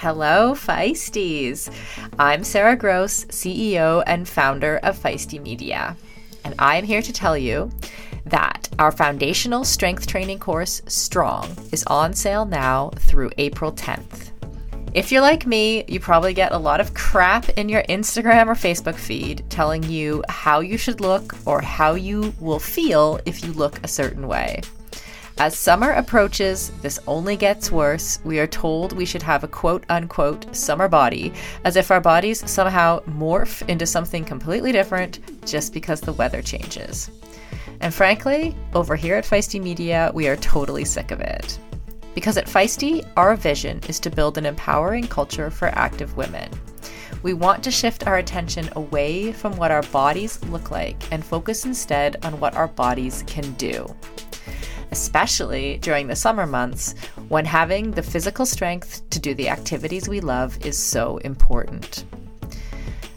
Hello, Feisties. I'm Sarah Gross, CEO and founder of Feisty Media. And I'm here to tell you that our foundational strength training course, Strong, is on sale now through April 10th. If you're like me, you probably get a lot of crap in your Instagram or Facebook feed telling you how you should look or how you will feel if you look a certain way. As summer approaches, this only gets worse. We are told we should have a quote unquote summer body, as if our bodies somehow morph into something completely different just because the weather changes. And frankly, over here at Feisty Media, we are totally sick of it. Because at Feisty, our vision is to build an empowering culture for active women. We want to shift our attention away from what our bodies look like and focus instead on what our bodies can do. Especially during the summer months when having the physical strength to do the activities we love is so important.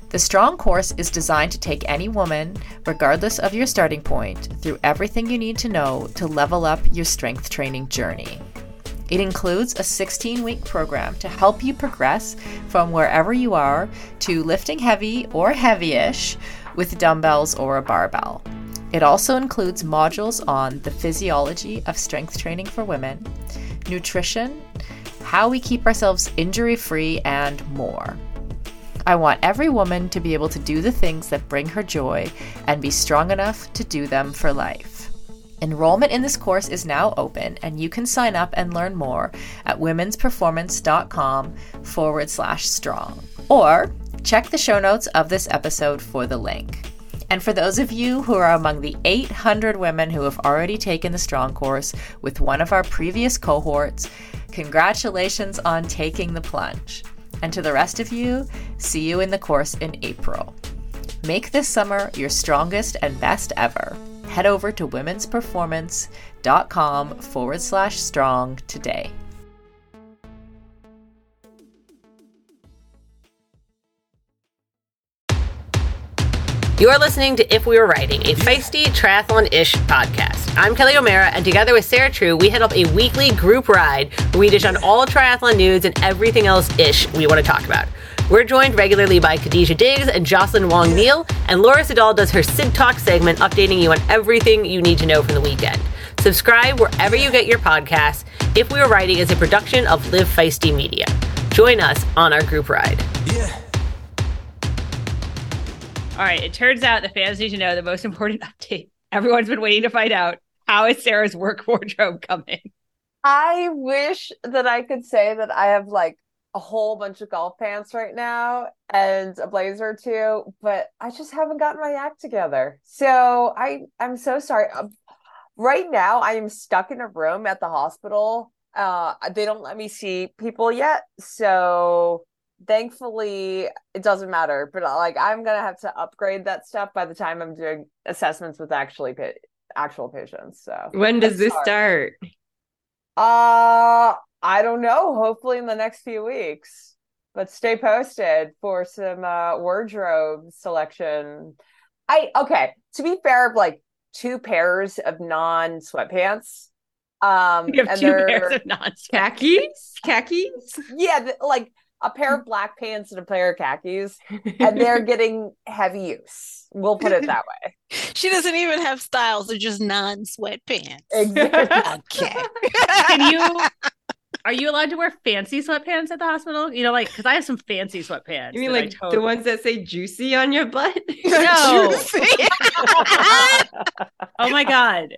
The Strong course is designed to take any woman, regardless of your starting point, through everything you need to know to level up your strength training journey. It includes a 16 week program to help you progress from wherever you are to lifting heavy or heavy ish with dumbbells or a barbell. It also includes modules on the physiology of strength training for women, nutrition, how we keep ourselves injury free, and more. I want every woman to be able to do the things that bring her joy and be strong enough to do them for life. Enrollment in this course is now open, and you can sign up and learn more at womensperformance.com forward slash strong. Or check the show notes of this episode for the link. And for those of you who are among the 800 women who have already taken the Strong course with one of our previous cohorts, congratulations on taking the plunge. And to the rest of you, see you in the course in April. Make this summer your strongest and best ever. Head over to womensperformance.com forward slash strong today. You're listening to If We Were Riding, a feisty triathlon ish podcast. I'm Kelly O'Mara, and together with Sarah True, we head up a weekly group ride where we dish on all triathlon news and everything else ish we want to talk about. We're joined regularly by Khadija Diggs and Jocelyn Wong Neal, and Laura Siddall does her Sid Talk segment, updating you on everything you need to know from the weekend. Subscribe wherever you get your podcasts. If We Were Riding is a production of Live Feisty Media. Join us on our group ride. Yeah. All right. It turns out the fans need to know the most important update. Everyone's been waiting to find out how is Sarah's work wardrobe coming? I wish that I could say that I have like a whole bunch of golf pants right now and a blazer too, but I just haven't gotten my act together. So I I'm so sorry. Um, right now I am stuck in a room at the hospital. Uh they don't let me see people yet. So thankfully it doesn't matter but uh, like i'm gonna have to upgrade that stuff by the time i'm doing assessments with actually pa- actual patients so. When does this start? Uh i don't know hopefully in the next few weeks but stay posted for some uh wardrobe selection. I okay to be fair like two pairs of non sweatpants um you have two pairs of non khakis? Khakis? Yeah like a pair of black pants and a pair of khakis, and they're getting heavy use. We'll put it that way. She doesn't even have styles; they're just non sweatpants. Exactly. okay. Can you? Are you allowed to wear fancy sweatpants at the hospital? You know, like because I have some fancy sweatpants. You mean like totally... the ones that say "juicy" on your butt? No. oh my god.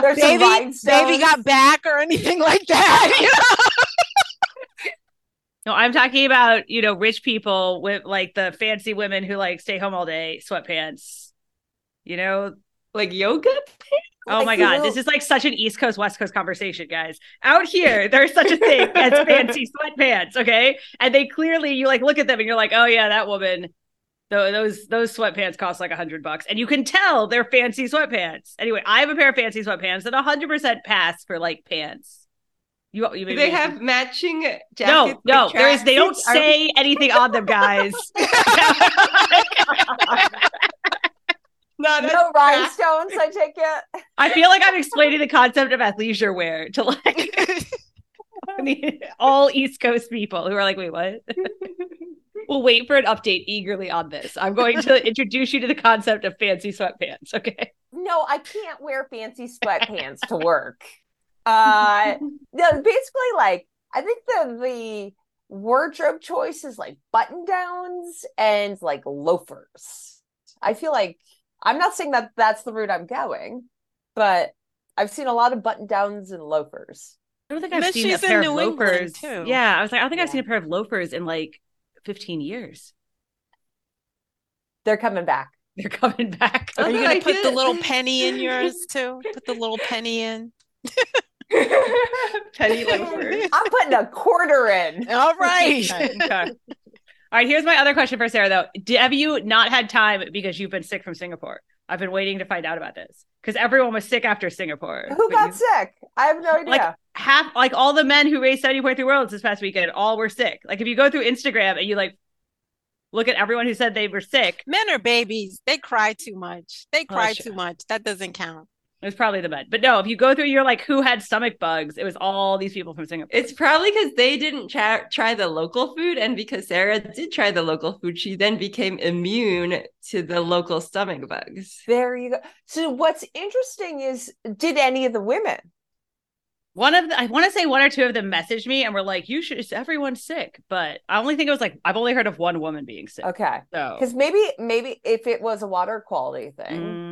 There's baby, baby got back or anything like that. You know? No, I'm talking about, you know, rich people with like the fancy women who like stay home all day, sweatpants. You know, like yoga pants? Oh my god, this is like such an East Coast West Coast conversation, guys. Out here, there's such a thing as fancy sweatpants, okay? And they clearly you like look at them and you're like, "Oh yeah, that woman those those sweatpants cost like a hundred bucks, and you can tell they're fancy sweatpants. Anyway, I have a pair of fancy sweatpants that hundred percent pass for like pants. You, you they have matching jackets. No, no, there is. They don't say anything on them, guys. Not no rhinestones. I take it. I feel like I'm explaining the concept of athleisure wear to like. all East Coast people who are like, wait, what? we'll wait for an update eagerly on this. I'm going to introduce you to the concept of fancy sweatpants. Okay. No, I can't wear fancy sweatpants to work. Uh, no, basically, like I think the the wardrobe choice is like button downs and like loafers. I feel like I'm not saying that that's the route I'm going, but I've seen a lot of button downs and loafers. I don't think I've seen a pair of loafers. Too. Yeah, I was like, I don't think yeah. I've seen a pair of loafers in like 15 years. They're coming back. They're coming back. Are you going to put the little penny in yours too? Put the little penny in. penny loafers. I'm putting a quarter in. All right. okay. All right, here's my other question for Sarah though. Have you not had time because you've been sick from Singapore? I've been waiting to find out about this because everyone was sick after Singapore. Who got you... sick? I have no idea. Like half, like all the men who raced 70.3 Worlds this past weekend, all were sick. Like if you go through Instagram and you like look at everyone who said they were sick, men are babies. They cry too much. They oh, cry oh, too much. That doesn't count. It was probably the med. But no, if you go through, you're like, who had stomach bugs? It was all these people from Singapore. It's probably because they didn't tra- try the local food. And because Sarah did try the local food, she then became immune to the local stomach bugs. There you go. So, what's interesting is, did any of the women one of the, I want to say one or two of them messaged me and were like, "You should." Everyone's sick, but I only think it was like I've only heard of one woman being sick. Okay, so because maybe maybe if it was a water quality thing, mm.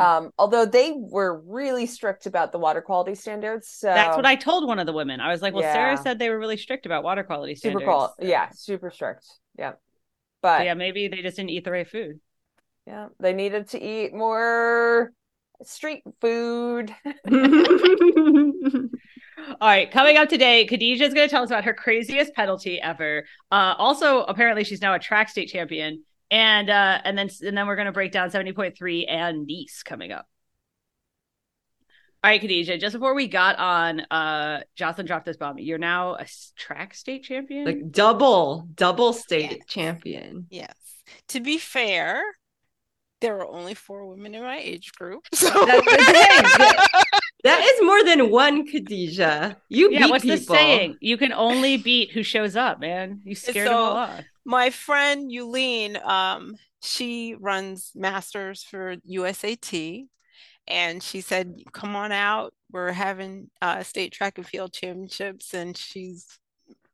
Um, although they were really strict about the water quality standards. So that's what I told one of the women. I was like, "Well, yeah. Sarah said they were really strict about water quality standards." Super cool, yeah, super strict. Yeah, but so yeah, maybe they just didn't eat the right food. Yeah, they needed to eat more street food. All right, coming up today, Khadija is going to tell us about her craziest penalty ever. Uh, also, apparently, she's now a track state champion, and uh, and then and then we're going to break down seventy point three and Nice coming up. All right, Khadija, just before we got on, uh, Jocelyn dropped this bomb. You're now a track state champion, like double, double state yes. champion. Yes. To be fair, there were only four women in my age group. So that is more than one Khadija. You yeah, what's people. the saying? You can only beat who shows up, man. You scared so, them all off. My friend Yulene, um, she runs masters for USAT. And she said, Come on out. We're having uh, state track and field championships. And she's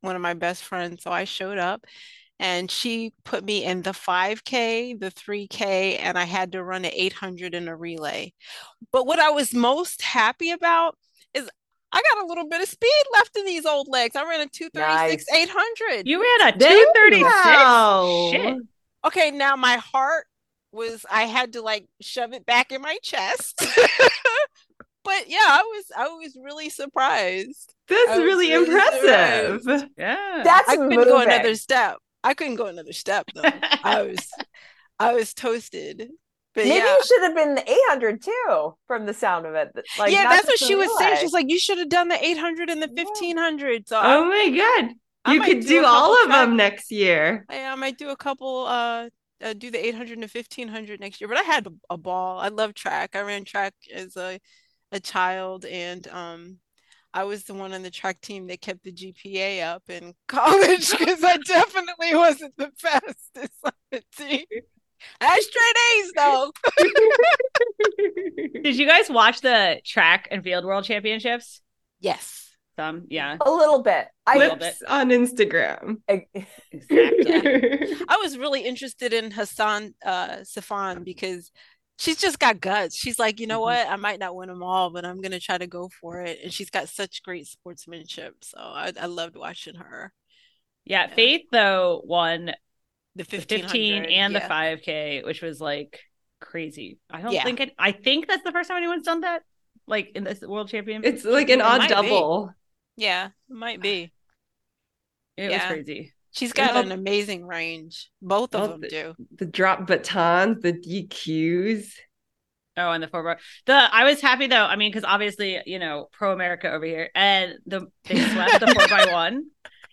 one of my best friends. So I showed up and she put me in the 5K, the 3K, and I had to run an 800 in a relay. But what I was most happy about is I got a little bit of speed left in these old legs. I ran a 236 nice. 800. You ran a 236? Wow. Shit. Okay, now my heart was I had to like shove it back in my chest. but yeah, I was I was really surprised. That's really, really, impressive. Surprised. Yeah. That's I couldn't go another step. I couldn't go another step though. I was I was toasted. But Maybe yeah. you should have been the 800 too, from the sound of it. Like, yeah, that's what she was saying. She's like, you should have done the 800 and the 1500. So oh my god, you could do, do all of track. them next year. Yeah, I might do a couple. Uh, uh, do the 800 and 1500 next year. But I had a ball. I love track. I ran track as a a child, and um, I was the one on the track team that kept the GPA up in college because I definitely wasn't the fastest on the team. I had straight A's though. Did you guys watch the track and field world championships? Yes. Some, yeah. A little bit. I Clips on Instagram. exactly. I was really interested in Hassan uh Sifan because she's just got guts. She's like, you know mm-hmm. what? I might not win them all, but I'm gonna try to go for it. And she's got such great sportsmanship. So I, I loved watching her. Yeah, yeah. Faith though won the 15 and yeah. the 5K, which was like crazy. I don't yeah. think it. I think that's the first time anyone's done that. Like in this world champion. It's like an odd double. Be. Yeah, it might be. It was crazy. She's got an amazing range. Both of them the, do. The drop batons, the DQs. Oh, and the four bar. The I was happy though. I mean, because obviously, you know, pro America over here, and the they swept the four by one.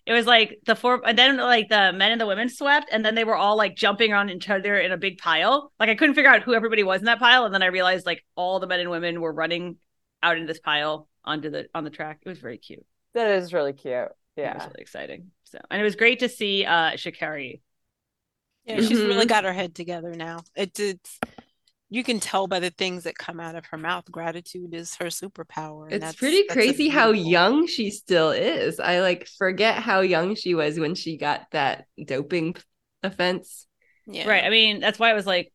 It was like the four, and then like the men and the women swept, and then they were all like jumping on each other in a big pile. Like I couldn't figure out who everybody was in that pile, and then I realized like all the men and women were running out in this pile onto the on the track. It was very cute. That is really cute. Yeah, It Yeah. was really exciting. So, and it was great to see uh Sha'Carri. Yeah, she's really Mhm. got her head together now. It, it's you can tell by the things that come out of her mouth. Gratitude is her superpower. and It's that's- pretty that's crazy how young she still is. I like forget how young she was when she got that doping offense. Yeah. Right. I mean, that's why it was like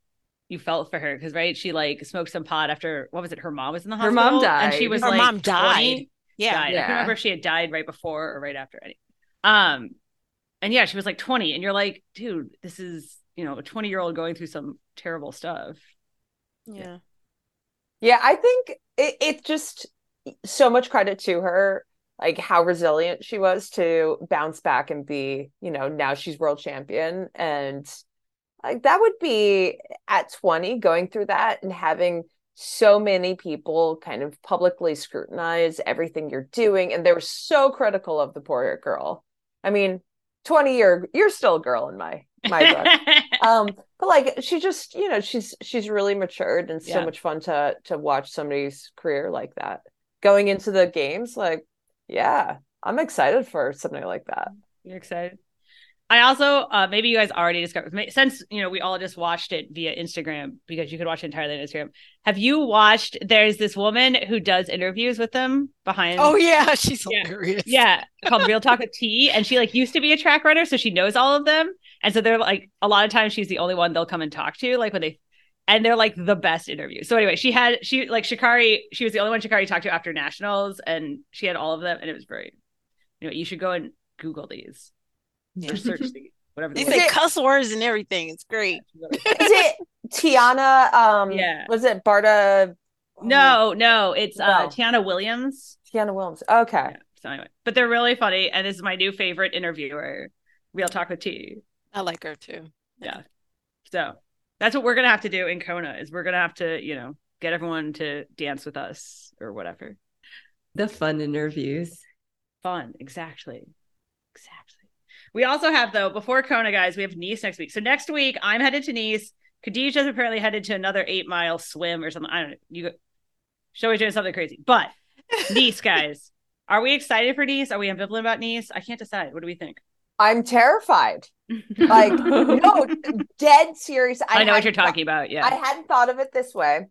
you felt for her because right, she like smoked some pot after what was it? Her mom was in the hospital. Her hospital. mom and she died. was Her like mom 20, died. Yeah. died. I Yeah. can't remember if she had died right before or right after any. Um, and yeah, she was like 20, and you're like, dude, this is you know a 20 year old going through some terrible stuff. Yeah. Yeah, I think it, it just so much credit to her, like how resilient she was to bounce back and be, you know, now she's world champion. And like that would be at 20 going through that and having so many people kind of publicly scrutinize everything you're doing. And they were so critical of the poor girl. I mean, 20 year, you're still a girl in my my book um but like she just you know she's she's really matured and so Yeah. much fun to to watch somebody's career like that going into the games like yeah i'm excited for something like that You're excited. I also uh maybe you guys already discovered since you know we all just watched it via Instagram because you could watch it entirely on Instagram. Have you watched? There's this woman who does interviews with them behind. Oh yeah, she's Yeah. hilarious. yeah, called Real Talk with T, and she like used to be a track runner, so she knows all of them. And so they're like a lot of times she's the only one they'll come and talk to, like when they and they're like the best interviews. So anyway, she had she like Sha'Carri, she was the only one Sha'Carri talked to after nationals, and she had all of them, and it was very you know, you should go and Google these or search these, whatever They say cuss words and everything. It's great. is it tiana um Yeah. was it barta No, no, it's uh No. Tiana Williams. tiana williams okay Yeah, so anyway, but they're really funny, and this is my new favorite interviewer, Real Talk with T. I like her too. Yeah. So that's what we're gonna have to do in Kona is we're gonna have to, you know, get everyone to dance with us or whatever. The fun interviews. Fun, exactly. Exactly. We also have though, before Kona, guys, we have Nice next week. So next week I'm headed to Nice. Khadija's apparently headed to another eight mile swim or something. I don't know. You go show doing something crazy. But Nice, guys. Are we excited for Nice? Are we ambivalent about Nice? I can't decide. What do we think? i'm terrified like no dead serious I know what you're thought- talking about. Yeah. I hadn't thought of it this way.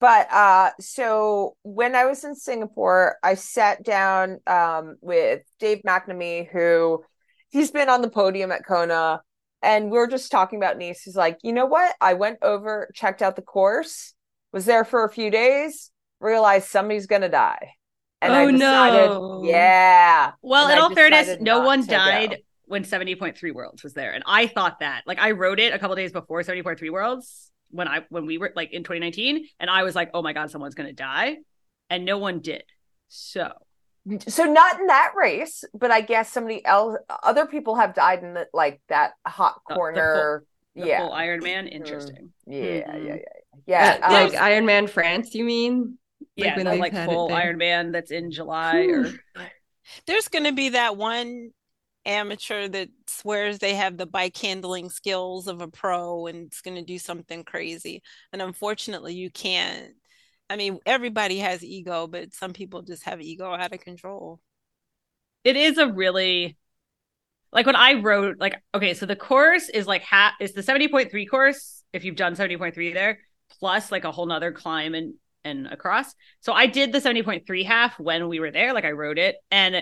But uh so when I was in Singapore, I sat down um with Dave McNamee, who he's been on the podium at Kona, and we were just talking about Nice. He's like, you know what? I went over, checked out the course, was there for a few days, realized somebody's gonna die. And I Oh, decided, no. yeah. Well, And in I all fairness, no one to go. died when 70.3 Worlds was there. And I thought that. Like I wrote it a couple days before 70.3 Worlds when I when we were like in 2019 and I was like, "Oh my god, someone's to die." And no one did. So, So not in that race, but I guess somebody else other people have died in the, like that hot The- the full- corner. the yeah. full Ironman, interesting. Yeah, Mhm. yeah, yeah, yeah. Uh, um, like Ironman France, you mean? Yeah, when like full. Iron Man that's in July or There's going to be that one amateur that swears they have the bike handling skills of a pro and it's going to do something crazy. And unfortunately, you can't. I mean, everybody has ego, but some people just have ego out of control. it is a really like when I wrote like okay, so the course is like half is the 70.3 course if you've done 70.3 there, plus like a whole nother climb and and across. So I did the 70.3 half when we were there, like I wrote it, and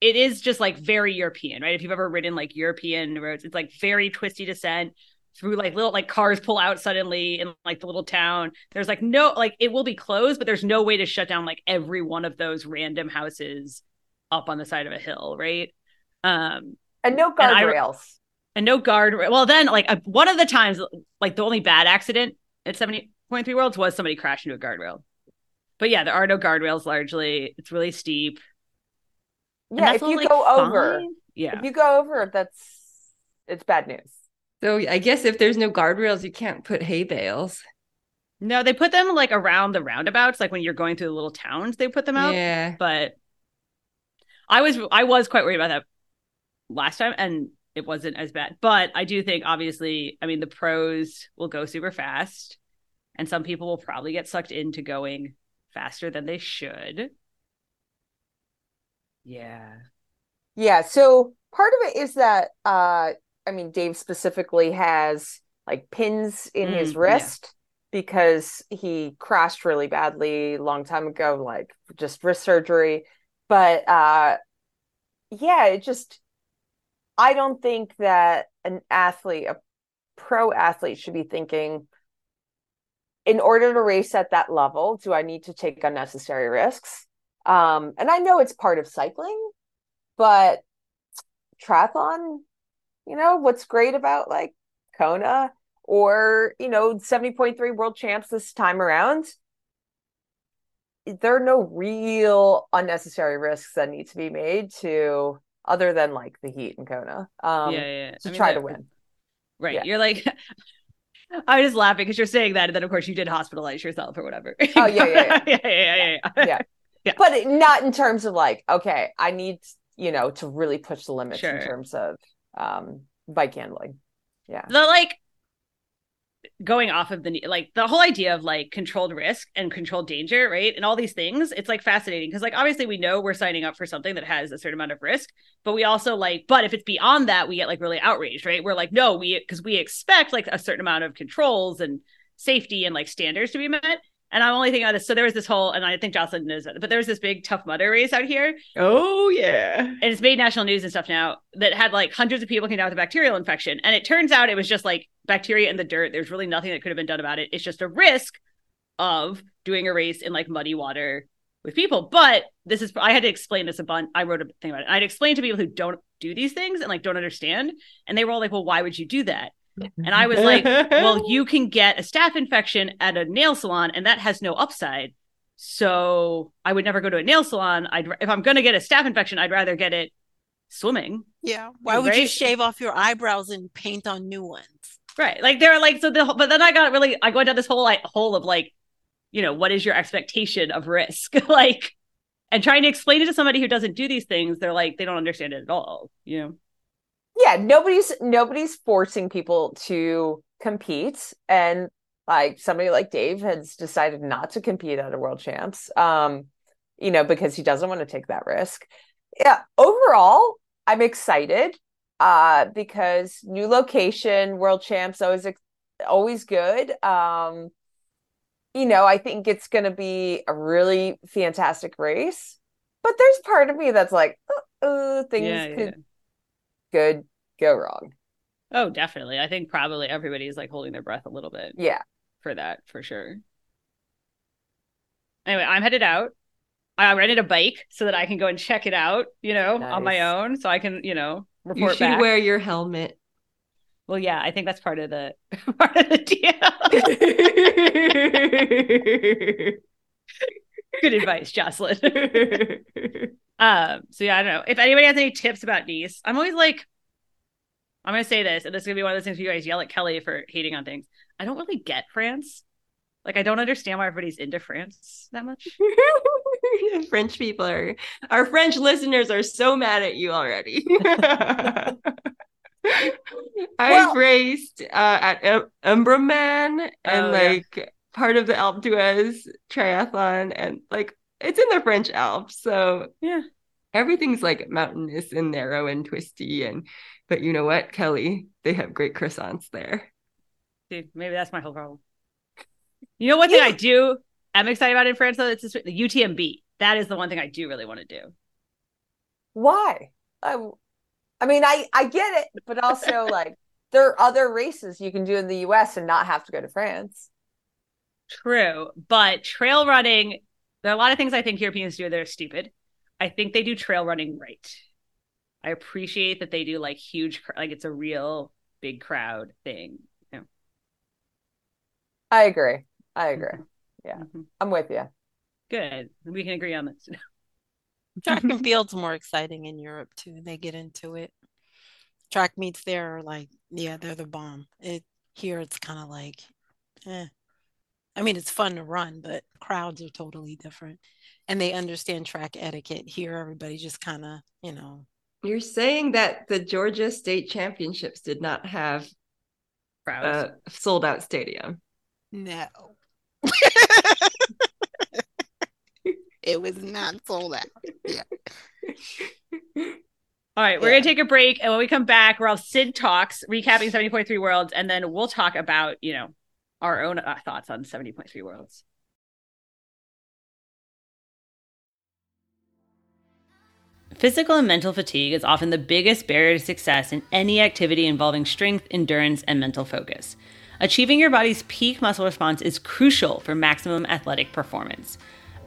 it is just like very European, right? If you've ever ridden like European roads, it's like very twisty descent through like little like cars pull out suddenly in like the little town. There's like no like it will be closed, but there's no way to shut down like every one of those random houses up on the side of a hill, right? Um, and no and guardrails. and no guard. Well, then like uh, one of the times, like the only bad accident at seventy point three worlds was somebody crashed into a guardrail. But yeah, there are no guardrails. Largely, it's really steep. Yeah, if you all, like, go over, fine. yeah, if you go over, that's it's bad news. So I guess if there's no guardrails, you can't put hay bales. no, they put them like around the roundabouts, like when you're going through the little towns, they put them out. Yeah. But I was I was quite worried about that last time, and it wasn't as bad. But I do think, obviously, I mean, the pros will go super fast, and some people will probably get sucked into going faster than they should. Yeah. Yeah, so part of it is that uh I mean Dave specifically has like pins in his Mm, yeah. wrist because he crashed really badly a long time ago, like just wrist surgery. But uh yeah, it just I don't think that an athlete, a pro athlete should be thinking in order to race at that level, do I need to take unnecessary risks? Um, and I know it's part of cycling, but triathlon, you know, what's great about like Kona or, you know, 70.3 world champs this time around, there are no real unnecessary risks that need to be made to other than like the heat in Kona. Um, yeah, yeah. to I mean, try to win. Right. Yeah. You're like, I was just laughing because you're saying that, and then of course you did hospitalize yourself or whatever. Oh, yeah, yeah, yeah, yeah, yeah, yeah, yeah. Yeah. Yeah. But it- not in terms of like, okay, I need, you know, to really push the limits Sure. in terms of um bike handling. Yeah. the like going off of the like the whole idea of like controlled risk and controlled danger right and all these things it's like fascinating because like obviously we know we're signing up for something that has a certain amount of risk but we also like but if it's beyond that we get like really outraged right we're like no we because we expect like a certain amount of controls and safety and like standards to be met and i'm only thinking about this so there was this whole and i think jocelyn knows it but there was this big tough mudder race out here. Oh yeah. and it's made national news and stuff now that had like hundreds of people came down with a bacterial infection. And it turns out it was just like bacteria in the dirt. There's really nothing that could have been done about it. It's just a risk of doing a race in like muddy water with people. But this is i had to explain this a bunch i wrote a thing about it. I'd explain to people who don't do these things and like don't understand. And they were all like well why would you do that and i was like well you can get a staph infection at a nail salon and that has no upside. So i would never go to a nail salon. I'd if i'm going to get a staph infection i'd rather get it swimming. Yeah. Why would you shave off your eyebrows and paint on new ones? right. Like they're like so the but then i got really i go down this whole like hole of like you know what is your expectation of risk? Like and trying to explain it to somebody who doesn't do these things they're like they don't understand it at all you know Yeah, nobody's nobody's forcing people to compete and like somebody like Dave has decided not to compete at a world champs um you know because he doesn't want to take that risk. Yeah, overall I'm excited uh because new location world champs always always good. Um you know, I think it's going to be a really fantastic race. But there's part of me that's like uh, uh, things Yeah, could yeah. Good go wrong. oh definitely i think probably everybody's like holding their breath a little bit Yeah. for that for sure. Anyway, I'm headed out. I rented a bike so that I can go and check it out, you know, on my own, so I can, you know, You report should back. wear your helmet. Well, yeah, I think that's part of the part of the deal. Good advice, Jocelyn. um, so yeah, I don't know if anybody has any tips about Nice. I'm always like, I'm gonna say this, and this is gonna be one of those things where you guys yell at Kelly for hating on things. I don't really get France. Like, I don't understand why everybody's into France that much. French people are our French listeners are so mad at you already. I've Well- raced uh, at um- Embrunman and Oh, yeah. like part of the Alpe d'Huez triathlon, and like it's in the French Alps, so Yeah. everything's like mountainous and narrow and twisty. And but you know what, Kelly, they have great croissants there. Dude, maybe that's my whole problem. You know, one thing I do, I'm excited about in France though. It's the UTMB. That is the one thing I do really want to do. Why? I, I mean, I I get it, but also like there are other races you can do in the US and not have to go to France. True, but trail running, there are a lot of things I think Europeans do that are stupid. I think they do trail running right. I appreciate that they do like huge, like it's a real big crowd thing. You know? I agree. I agree. Yeah. Mhm. I'm with you. Good. We can agree on this. Track and field's more exciting in Europe too. They get into it. Track meets there are like, yeah, they're the bomb. It here it's kind of like, eh. I mean, it's fun to run, but crowds are totally different. And they understand track etiquette. Here, everybody just kind of, you know, You're saying that the Georgia State Championships did not have Crowds. a sold out stadium. no. it was not sold out. oh, All right, we're Yeah. gonna take a break, and when we come back, we'll have Sid talks, recapping seventy point three worlds, and then we'll talk about you know our own uh, thoughts on seventy point three worlds. Physical and mental fatigue is often the biggest barrier to success in any activity involving strength, endurance, and mental focus. Achieving your body's peak muscle response is crucial for maximum athletic performance.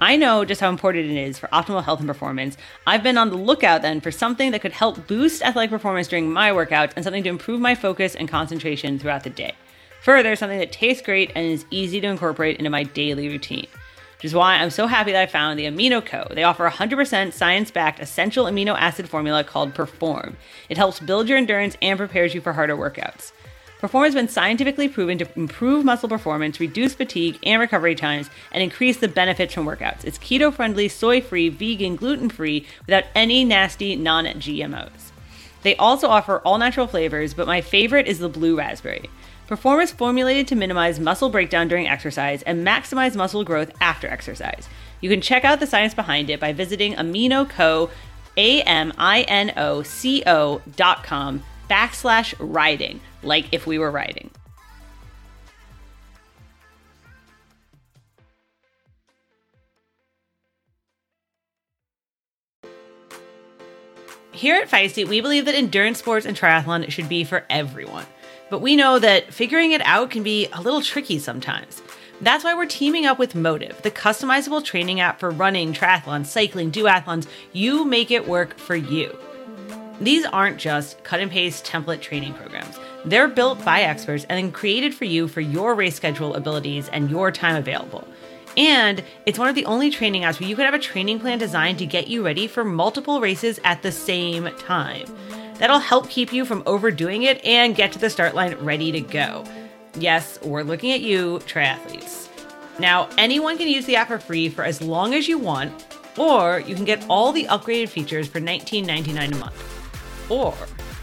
I know just how important it is for optimal health and performance. I've been on the lookout then for something that could help boost athletic performance during my workouts and something to improve my focus and concentration throughout the day. Further, something that tastes great and is easy to incorporate into my daily routine which is why I'm so happy that I found the Amino Co. They offer a 100% science backed essential amino acid formula called Perform. It helps build your endurance and prepares you for harder workouts. Perform has been scientifically proven to improve muscle performance, reduce fatigue and recovery times, and increase the benefits from workouts. It's keto friendly, soy free, vegan, gluten free, without any nasty non GMOs. They also offer all natural flavors, but my favorite is the blue raspberry. Perform is formulated to minimize muscle breakdown during exercise and maximize muscle growth after exercise. You can check out the science behind it by visiting AminoCo, A-M-I-N-O-C-O dot com backslash riding, like if we were riding. Here at Feisty, we believe that endurance sports and triathlon should be for everyone. But we know that figuring it out can be a little tricky sometimes. That's why we're teaming up with Mottiv, the customizable training app for running, triathlons, cycling, duathlons. You make it work for you. These aren't just cut and paste template training programs. They're built by experts and then created for you for your race schedule abilities and your time available. And it's one of the only training apps where you can have a training plan designed to get you ready for multiple races at the same time. That'll help keep you from overdoing it and get to the start line ready to go. Yes, we're looking at you, triathletes. Now, anyone can use the app for free for as long as you want, or you can get all the upgraded features for $19.99 a month. Or,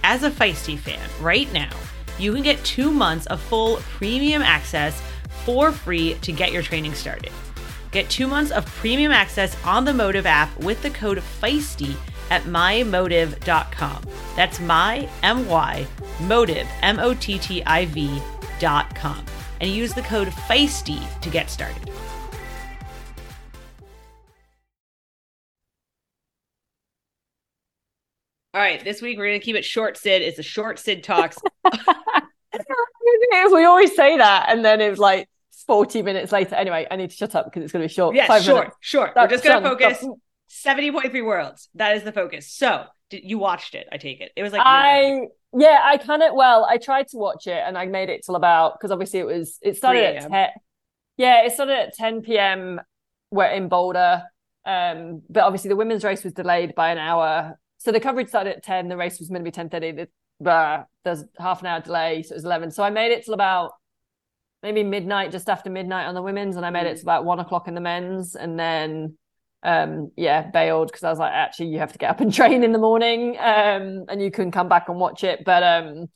as a Feisty fan, right now, you can get two months of full premium access for free to get your training started. Get two months of premium access on the Mottiv app with the code FEISTY at mymottiv.com. That's my, M-Y, Mottiv, M-O-T-T-I-V dot com. And use the code FEISTY to get started. All right, this week we're going to keep it short, Sid. It's a short Sid Talks. we always say that, and then it's like 40 minutes later. Anyway, I need to shut up because it's going to be short. Yeah, short, minutes. short. We're just going to focus Done. 70.3 worlds. That is the focus. So, did, you watched it, I take it. It was like. I yeah, I kind of well, I tried to watch it and I made it till about because obviously it was it started at 10 yeah, it started at 10 p.m. We're in Boulder. Um, but obviously the women's race was delayed by an hour. So the coverage started at 10, the race was meant to be 10 30. The, there's half an hour delay, so it was 11. So I made it till about maybe midnight, just after midnight on the women's, and I made it to about one o'clock in the men's, and then um yeah bailed because i was like actually you have to get up and train in the morning um and you can come back and watch it. But um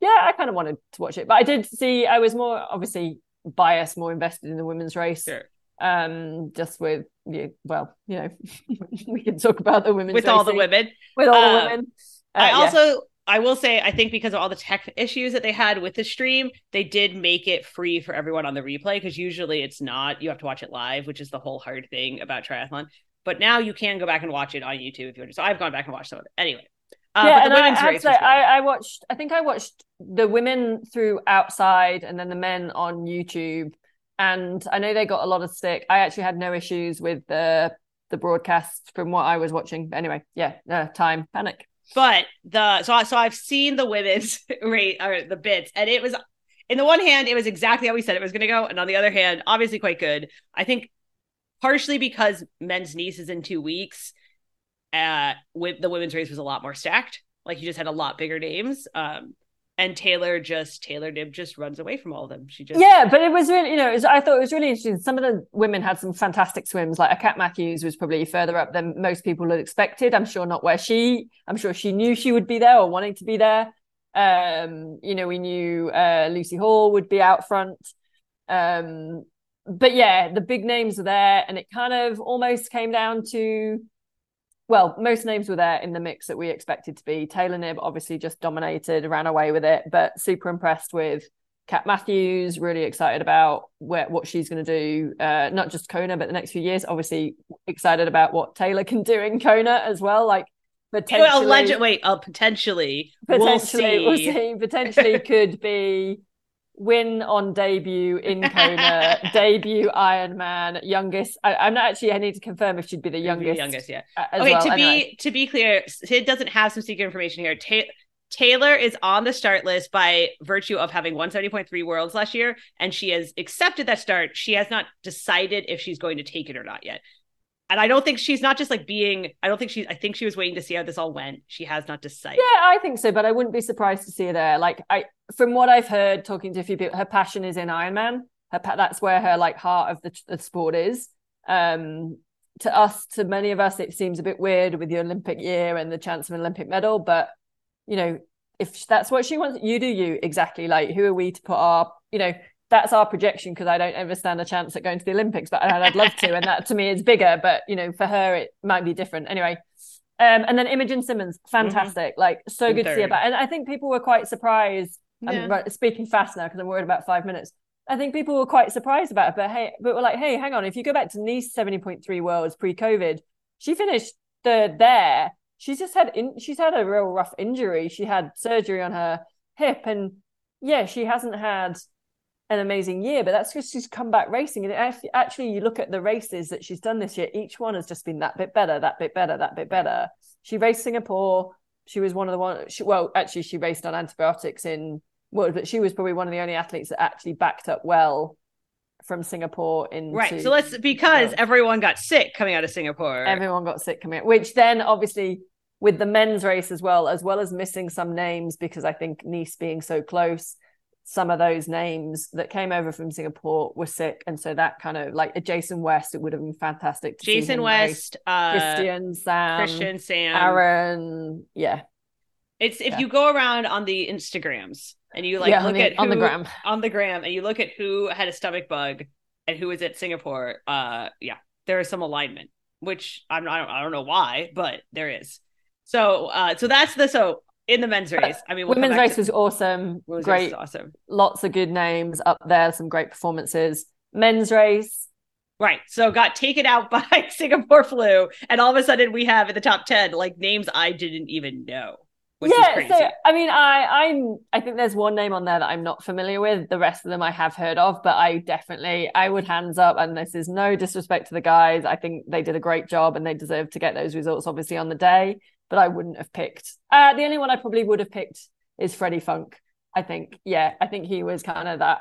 yeah i kind of wanted to watch it. But i did see i was more obviously biased more invested in the women's race Sure. um just with yeah, well you know we can talk about the women's with all the women. with all Um, the women Uh, I also I will say I think because of all the tech issues that they had with the stream, they did make it free for everyone on the replay because usually it's not. You have to watch it live, which is the whole hard thing about triathlon. But now you can go back and watch it on YouTube if you want to. So I've gone back and watched some of it. Anyway. Uh, yeah, and the I, women's have race to say. I, I watched. I think I watched the women through outside, and then the men on YouTube. And I know they got a lot of stick. I actually had no issues with the the broadcast from what I was watching. But anyway, yeah, uh, time panic. But the so I- so I've seen the women's rate or the bits, and it was in the one hand it was exactly how we said it was going to go, and on the other hand, obviously quite good. I think partially because men's Nice is in two weeks, uh, with the women's race was a lot more stacked. Like you just had a lot bigger names. Um, and Taylor just Taylor Knibb just runs away from all of them. She just Yeah, but it was really, you know, was, I thought it was really interesting. Some of the women had some fantastic swims. Like Kat Matthews was probably further up than most people had expected. I'm sure not where she. I'm sure she knew she would be there or wanting to be there. Um, you know, we knew uh, Lucy Hall would be out front. Um, but yeah, the big names are there, and it kind of almost came down to well, most names were there in the mix that we expected to be. Taylor Knibb obviously just dominated, ran away with it, but super impressed with Kat Matthews. Really excited about where, what she's going to do, uh, not just Kona, but the next few years. Obviously, excited about what Taylor can do in Kona as well. Like potentially, well. Wait, uh, potentially, potentially, we'll see. we'll see. Potentially, could be win on debut in Kona, debut Ironman, youngest. I, am not actually. I need to confirm if she'd be the youngest. youngest, yeah. uh, Okay, well. to Anyway. be to be clear, Sid doesn't have some secret information here. Ta- Taylor is on the start list by virtue of having won 70.3 worlds last year, and she has accepted that start. She has not decided if she's going to take it or not yet. And I don't think she's not just like being, I don't think she, I think she was waiting to see how this all went. She has not decided. Yeah, I think so, but I wouldn't be surprised to see her there. Like I, from what I've heard, talking to a few people, her passion is in Ironman. Her that's where her like heart of the, the sport is. Um, to us, to many of us, it seems a bit weird with the Olympic year and the chance of an Olympic medal. But you know, if that's what she wants, you do you exactly. Like, who are we to put our, you know, that's our projection because I don't ever stand a chance at going to the Olympics, but and I'd love to, and that to me is bigger. But you know, for her, it might be different. Anyway, um, and then Imogen Simmons, fantastic, like so In good to see her back. And I think people were quite surprised. Yeah. I'm speaking fast now because I'm worried about five minutes. I think people were quite surprised about it, but hey, but we're like, hey, hang on. If you go back to Nice, seventy point three worlds pre-COVID, she finished third there. She's just had in, she's had a real rough injury. She had surgery on her hip, and yeah, she hasn't had an amazing year. But that's because she's come back racing. And actually, actually, you look at the races that she's done this year. Each one has just been that bit better, that bit better, that bit better. She raced Singapore. She was one of the one. She, well, actually, she raced on antibiotics in well, but she was probably one of the only athletes that actually backed up well from Singapore into Right. So let's, because everyone got sick coming out of Singapore. everyone got sick coming out, which then obviously with the men's race as well, as well as missing some names because I think Nice being so close, some of those names that came over from Singapore were sick, and so that kind of like a Jason West, it would have been fantastic. To see Jason. West, uh, Christian, Sam, Christian, Sam. Aaron, yeah, It's if Yeah. you go around on the Instagrams and you like yeah, look the, at on the gram. on the gram and you look at who had a stomach bug and who was at Singapore, uh, yeah, there is some alignment, which I'm I don't, I don't know why, but there is. So, uh, so that's the so in the men's race. I mean, we'll Women's race to- was awesome, women's race great, awesome, lots of good names up there, some great performances. Men's race, right? So got taken out by Singapore flu, and all of a sudden we have in the top ten like names I didn't even know, which is yeah, crazy. so I mean, I I'm I think there's one name on there that I'm not familiar with. The rest of them I have heard of, but I definitely I would hands up. And this is no disrespect to the guys. I think they did a great job and they deserve to get those results, obviously on the day. But I wouldn't have picked. Uh, the only one I probably would have picked is Freddie Funk. I think, yeah, I think he was kind of that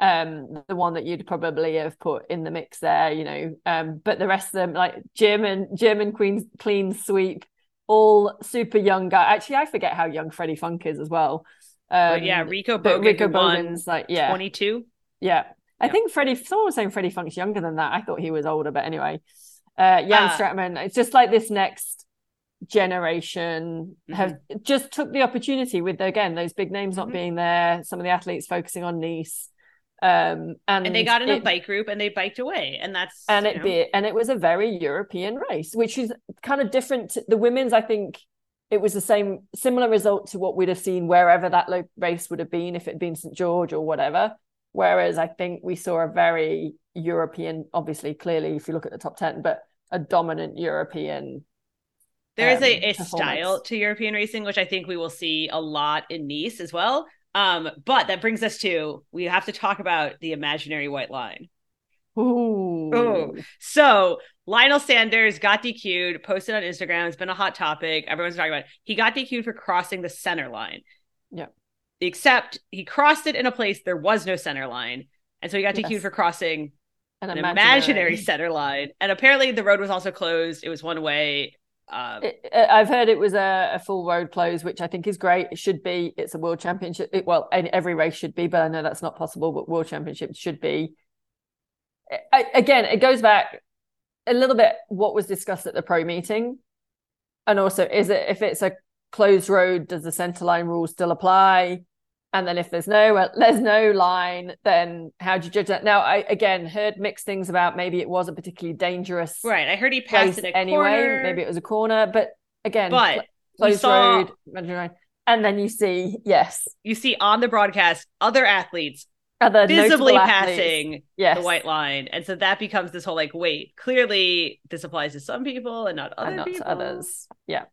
um the one that you'd probably have put in the mix there you know um but the rest of them like german german queen clean sweep all super young guy. Actually, I forget how young Freddie Funk is as well. Um, but yeah, Rico but Bogen Rico Bogen's like yeah, 22. yeah. I Yeah. think Freddie. Someone was saying Freddie Funk's younger than that. I thought he was older, but anyway. Uh, Jan Ah. Stratmann. It's just like this next generation Mm-hmm. have just took the opportunity with again those big names not Mhm. being there. Some of the athletes focusing on Nice, um, and, And they got in a bike group and they biked away. And that's and it know, be and it was a very European race, which is kind of different. To, the women's, I think, it was the same similar result to what we'd have seen wherever that lo- race would have been if it had been St George or whatever. Whereas I think we saw a very European, obviously, clearly, if you look at the top ten, but a dominant European. There is a, um, a performance. style to European racing, which I think we will see a lot in Nice as well. Um, but that brings us to we have to talk about the imaginary white line. Ooh. Ooh. So Lionel Sanders got DQ'd, posted on Instagram. It's been a hot topic. Everyone's talking about it. He got DQ'd for crossing the center line. Yeah. Except he crossed it in a place there was no center line. And so he got DQ'd Yes. for crossing An an imaginary center line. And apparently the road was also closed. It was one way. Uh, It- it- I've heard it was a, a full road close, which I think is great. It should be. It's a world championship. It, well, every race should be, but I know that's not possible. But world championship should be. I, again, it goes back a little bit what was discussed at the pro meeting, and also is it if it's a closed road, does the centre line rule still apply? And then if there's no there's no line, then how do you judge that? Now, I again heard mixed things about maybe it wasn't particularly dangerous Right. I heard he passed a anyway. corner. Maybe it was a corner, but again, But cl- we closed saw- road, and then you see yes, you see on the broadcast other athletes other visibly athletes. passing yes, the white line. And so that becomes this whole like, wait, clearly this applies to some people and not other and not people. to others. Yeah,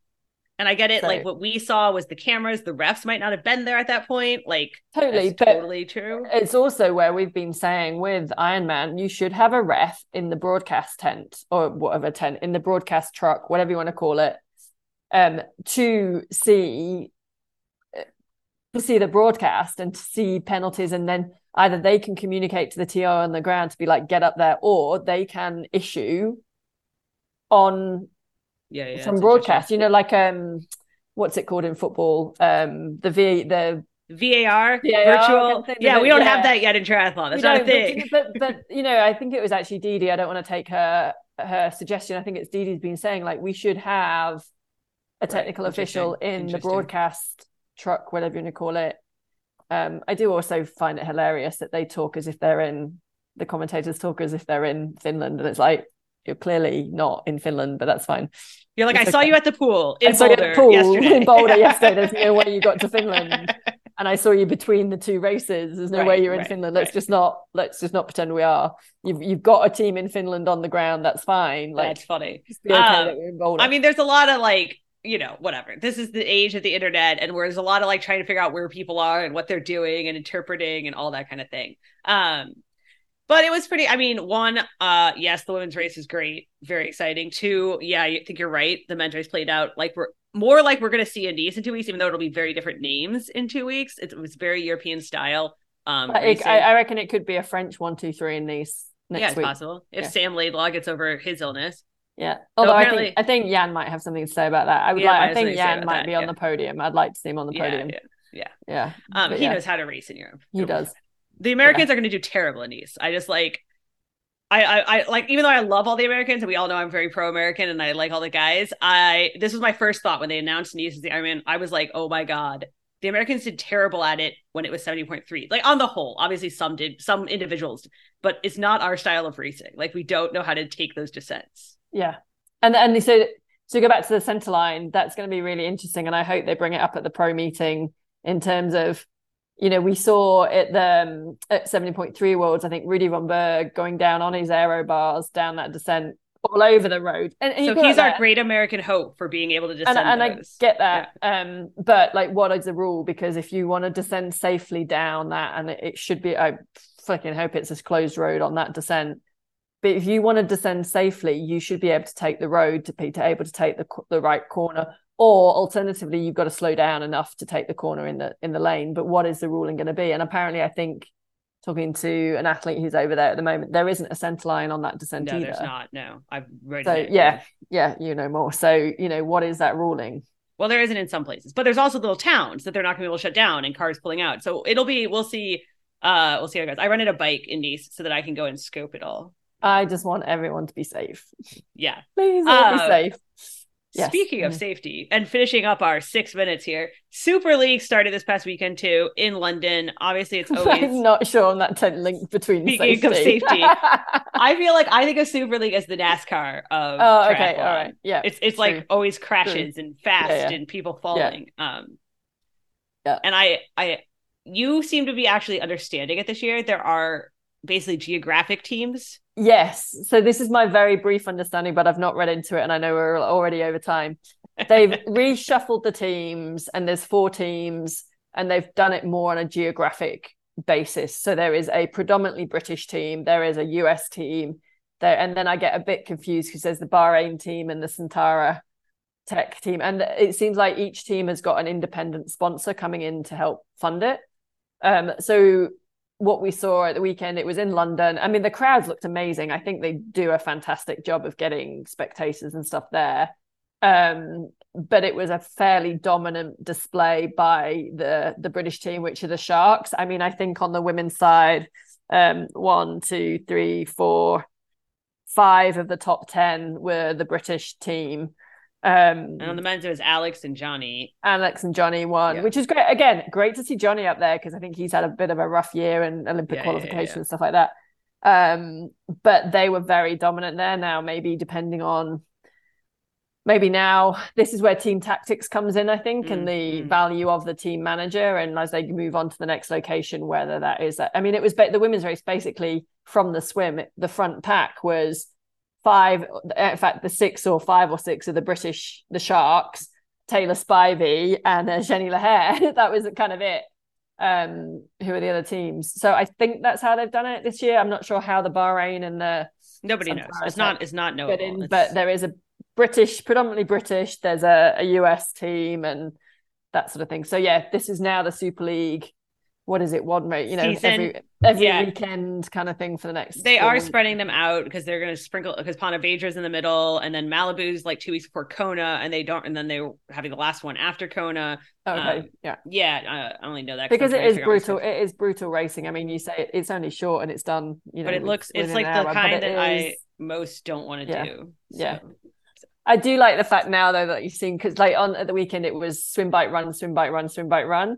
And I get it. Like what we saw was the cameras. The refs might not have been there at that point. Like totally. totally true. it's also where we've been saying with Ironman, you should have a ref in the broadcast tent or whatever tent in the broadcast truck, whatever you want to call it, um, to see to see the broadcast and to see penalties, and then either they can communicate to the TR on the ground to be like, get up there, or they can issue on Yeah, yeah. from broadcast. You know, like um, what's it called in football? Um, the V the. VAR, VAR, virtual. Yeah, it, we don't yeah. have that yet in triathlon. That's not a thing. But, but but you know, I think it was actually Dee Dee. I don't want to take her her suggestion. I think it's Dee Dee's been saying like we should have a technical official in the broadcast truck, whatever you want to call it. Um, I do also find it hilarious that they talk as if they're in the commentators talk as if they're in Finland, and it's like you're clearly not in Finland, but that's fine. You're like, I It's saw you at the pool in I saw you at Boulder the pool yesterday. in Boulder yesterday. There's no way you got to Finland. and I saw you between the two races. There's no Right, way you're in right, Finland. Let's right. just not let's just not pretend we are. You've you've got a team in Finland on the ground. That's fine. Like That's funny. okay Um, that we're in Boulder. I mean, there's a lot of like, you know, whatever. This is the age of the internet, and where there's a lot of like trying to figure out where people are and what they're doing and interpreting and all that kind of thing. Um, but it was pretty. I mean, one, uh, yes, the women's race is great, very exciting. Two, yeah, I think you're right. The men's race played out like we're more like we're going to see in Nice in two weeks, even though it'll be very different names in two weeks. It was very European style. Um, I. I, I reckon it could be a French one, two, three in Nice next yeah, it's week. possible if Yeah. Sam Laidlaw gets over his illness. Yeah. Although I apparently- think I think Jan might have something to say about that. I would Yeah, like. I think something to say Jan might that, be on yeah. the podium. I'd like to see him on the Yeah, podium. yeah. Yeah. Um, But he yeah. knows how to race in Europe. He does. The Americans are going to do terrible in Nice. I just like, I, I, I like, even though I love all the Americans, and we all know I'm very pro-American, and I like all the guys. I this was my first thought when they announced Nice as the Ironman. I was like, oh my god, the Americans did terrible at it when it was seventy point three. Like on the whole, obviously some did, some individuals, but it's not our style of racing. Like we don't know how to take those descents. Yeah, and and they said so go back to the center line, that's going to be really interesting, and I hope they bring it up at the pro meeting in terms of, you know, we saw at the um, at seventy point three worlds, I think Rudy von Berg going down on his aero bars down that descent all over the road, and, and So he's our great American hope for being able to and, descend and I get that. Um, but like, what is the rule? Because if you want to descend safely down that, and it, it should be, I fucking hope it's a closed road on that descent. But if you want to descend safely, you should be able to take the road to be able to take the the right corner, or alternatively, you've got to slow down enough to take the corner in the in the lane. But what is the ruling going to be? And apparently, I think talking to an athlete who's over there at the moment, there isn't a centre line on that descent no, either. there's not. No, I've read So it. yeah, yeah, you know more. So you know what is that ruling? Well, there isn't in some places, but there's also little towns that they're not going to be able to shut down and cars pulling out. So it'll be, we'll see. Uh, we'll see how it goes. I rented a bike in Nice so that I can go and scope it all. I just want everyone to be safe. Yeah. Please all be Uh, safe. Yes. Speaking of Mhm. safety and finishing up our six minutes here, Super League started this past weekend too in London. Obviously, it's always. I'm not sure on that ten link between Speaking of safety. safety. I feel like I think of Super League as the NASCAR of. oh, okay, all right, yeah. It's it's True. like always crashes and fast Yeah, yeah. and people falling. Um, Yeah. and I I you seem to be actually understanding it this year. There are basically geographic teams. Yes. So this is my very brief understanding, but I've not read into it, and I know we're already over time. They've reshuffled the teams, and there's four teams, and they've done it more on a geographic basis. So there is a predominantly British team, there is a US team, there, and then I get a bit confused because there's the Bahrain team and the Santara Tech team, and it seems like each team has got an independent sponsor coming in to help fund it. Um, so what we saw at the weekend, it was in London. I mean, the crowds looked amazing. I think they do a fantastic job of getting spectators and stuff there. Um, but it was a fairly dominant display by the the British team, which are the Sharks. I mean, I think on the women's side, um, one, two, three, four, five of the top ten were the British team. Um, And on the men's, it was Alex and Johnny. Alex and Johnny won, Yeah. which is great. Again, great to see Johnny up there because I think he's had a bit of a rough year and Olympic Yeah, qualification yeah. and stuff like that. Um, but they were very dominant there. Now, maybe depending on maybe now this is where team tactics comes in, I think, and the Mm, mm. value of the team manager, and as they move on to the next location, whether that is. that. I mean, it was ba- the women's race basically from the swim. The front pack was five, in fact, the six or five or six of the British, the Sharks, Taylor Spivey, and uh, Jenny Lehair. that was kind of it. Um, who are the other teams? So I think that's how they've done it this year. I'm not sure how the Bahrain and the Nobody knows. It's not. It's not knowable. in, It's- but there is a British, predominantly British. There's a, a US team and that sort of thing. So yeah, this is now the Super League. What is it? One rate, you know, Season. every every Yeah. weekend kind of thing for the next. They are weeks. spreading them out because they're going to sprinkle because Ponte Vedra's in the middle, and then Malibu's like two weeks before Kona, and they don't, and then they're having the last one after Kona. Okay, um, yeah. Yeah, I, only know that 'cause Because it is figure out my brutal. It is brutal racing. I mean, you say it, it's only short and it's done. You know, but it looks it's like the hour, kind that I most don't want to Yeah. do. Yeah. I do like the fact now though that you've seen because like on at the weekend it was swim bike run swim bike run swim bike run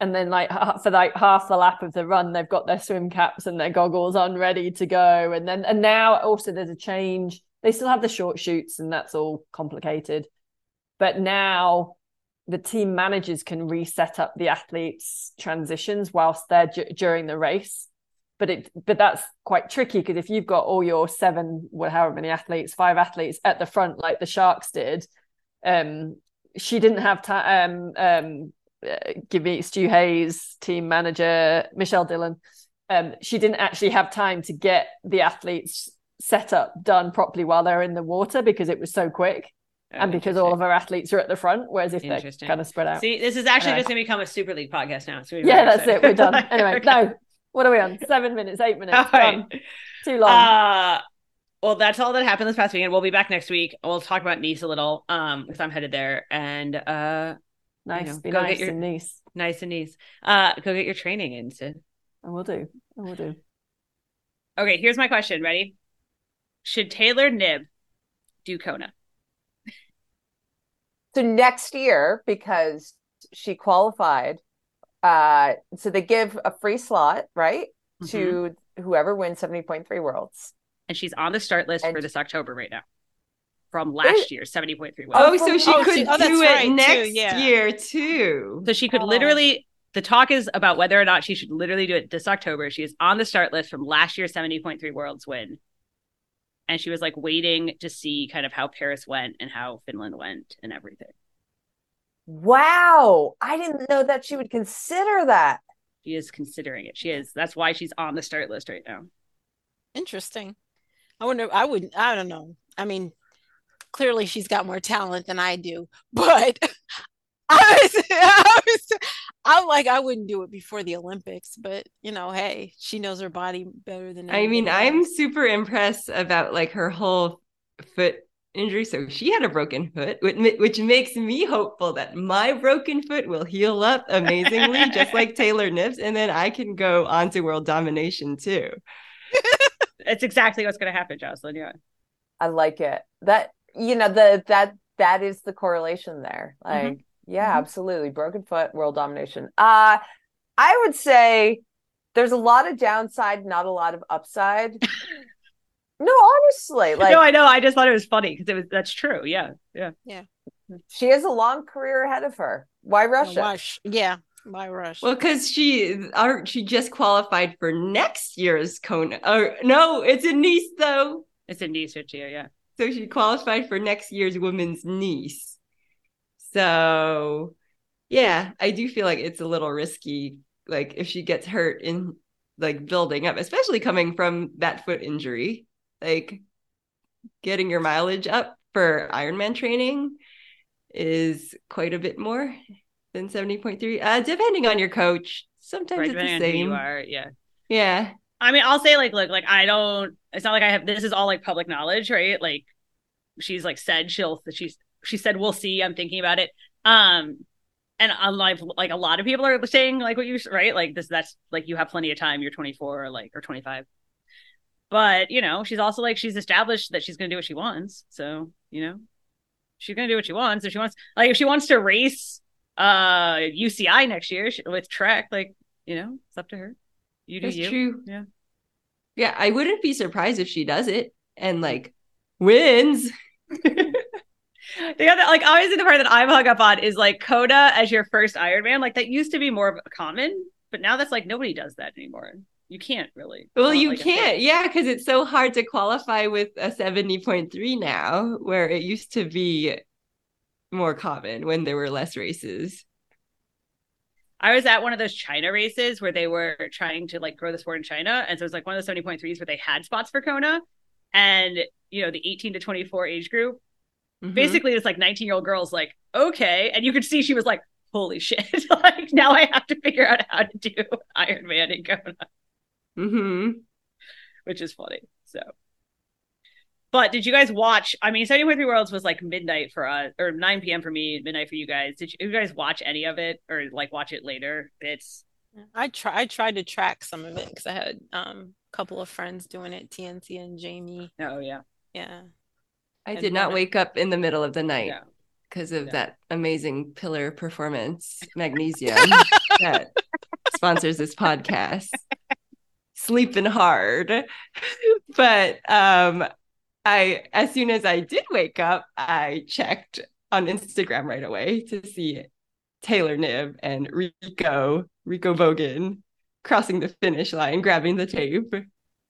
and then like for like half the lap of the run they've got their swim caps and their goggles on ready to go. And then and now also there's a change. They still have the short chutes and that's all complicated. But now the team managers can reset up the athletes transitions whilst they're d- during the race. But it but that's quite tricky because if you've got all your seven what however many athletes five athletes at the front like the sharks did um she didn't have time um um uh, give me stu hayes team manager michelle dillon. Um she didn't actually have time to get the athletes set up done properly while they're in the water because it was so quick Oh, and because all of our athletes are at the front whereas if they're kind of spread out. See, this is actually Anyway. just going to become a Super League podcast now. So yeah that's it. We're done. anyway no what are we on? Seven minutes eight minutes. Right. too long. Uh, well, that's all that happened this past weekend. We'll be back next week. We'll talk about Nice a little, um, because I'm headed there, and uh, nice know, be go get nice your- in nice nice and Nice. Uh, go get your training in, Sid. I will do. I will do. Okay, here's my question. Ready? Should Taylor Knibb do Kona? So next year, because she qualified, uh, so they give a free slot, right, to whoever wins 70.3 worlds. And she's on the start list for this October right now. From last year, 70.3 Oh, Worlds. so she Oh, could she- oh, that's do right, it too, next yeah. year too. So she could Oh. literally the talk is about whether or not she should literally do it this October. She is on the start list from last year's 70.3 Worlds win. And she was like waiting to see kind of how Paris went and how Finland went and everything. Wow, I didn't know that she would consider that. She is considering it. She is. That's why she's on the start list right now. Interesting. I wonder. I wouldn't. I don't know. I mean, clearly she's got more talent than I do, but I was, I was, I'm like, I wouldn't do it before the Olympics. But you know, hey, she knows her body better than. I I mean, anybody I'm super impressed about like her whole foot injury. So she had a broken foot, which, which makes me hopeful that my broken foot will heal up amazingly, just like Taylor Knibb's, and then I can go on to world domination too. It's exactly what's going to happen, Jocelyn. Yeah. I like it. That you know the that that is the correlation there. Like, yeah, Mhm. absolutely. Broken foot, world domination. Uh I would say there's a lot of downside, not a lot of upside. no, honestly, like no, I know. I just thought it was funny because it was that's true. Yeah. Yeah. Yeah she has a long career ahead of her. Why rush it? Why Yeah, why rush? Well, because she our, she just qualified for next year's Kona. Or no, it's in Nice though. It's in Nice this year. Yeah. So she qualified for next year's women's Nice. So yeah, I do feel like it's a little risky. Like if she gets hurt in like building up, especially coming from that foot injury, like getting your mileage up for Ironman training is quite a bit more than 70.3. Uh depending on your coach. Sometimes Right. it's the Depending on you same. are. Yeah. Yeah. I mean, I'll say like, look, like I don't. It's not like I have. This is all like public knowledge, right? Like, she's like said she'll. She's she said we'll see. I'm thinking about it. Um, and unlike like like a lot of people are saying like what you right, like this. That's like you have plenty of time. You're 24 or like or 25. But you know, she's also like she's established that she's to do what she wants. So you know, she's gonna do what she wants. If she wants, like, if she wants to race uh UCI next year with Trek, like, you know, it's up to her. You do That's you. true. Yeah. Yeah, I wouldn't be surprised if she does it and hmm. like wins. The other, like, obviously, the part that I'm hung up on is like Kona as your first Ironman. Like, that used to be more of a common, but now that's like nobody does that anymore. You can't really. Well, you like, can't, yeah, because it's so hard to qualify with a 70.3 now, where it used to be more common when there were less races. I was at one of those China races where they were trying to like grow the sport in China. And so it was like one of the 70.3s where they had spots for Kona. And, you know, the 18 to 24 age group, Mhm. basically it's like 19 year old girls, like, okay. And you could see she was like, holy shit. like, now I have to figure out how to do Ironman in Kona, Mhm. which is funny. So. But did you guys watch? I mean, 70.3 Worlds was like midnight for us, or 9 p.m. for me, midnight for you guys. Did you, you guys watch any of it or like watch it later? It's I try I tried to track some of it because I had um a couple of friends doing it, TNC and Jamie. oh yeah, Yeah. I And did not then- wake up in the middle of the night yeah. because of Yeah. that amazing pillar performance, Magnesium, that sponsors this podcast. Sleeping hard. But um I as soon as I did wake up, I checked on Instagram right away to see Taylor Knibb and Rico, Rico Bogen crossing the finish line, grabbing the tape.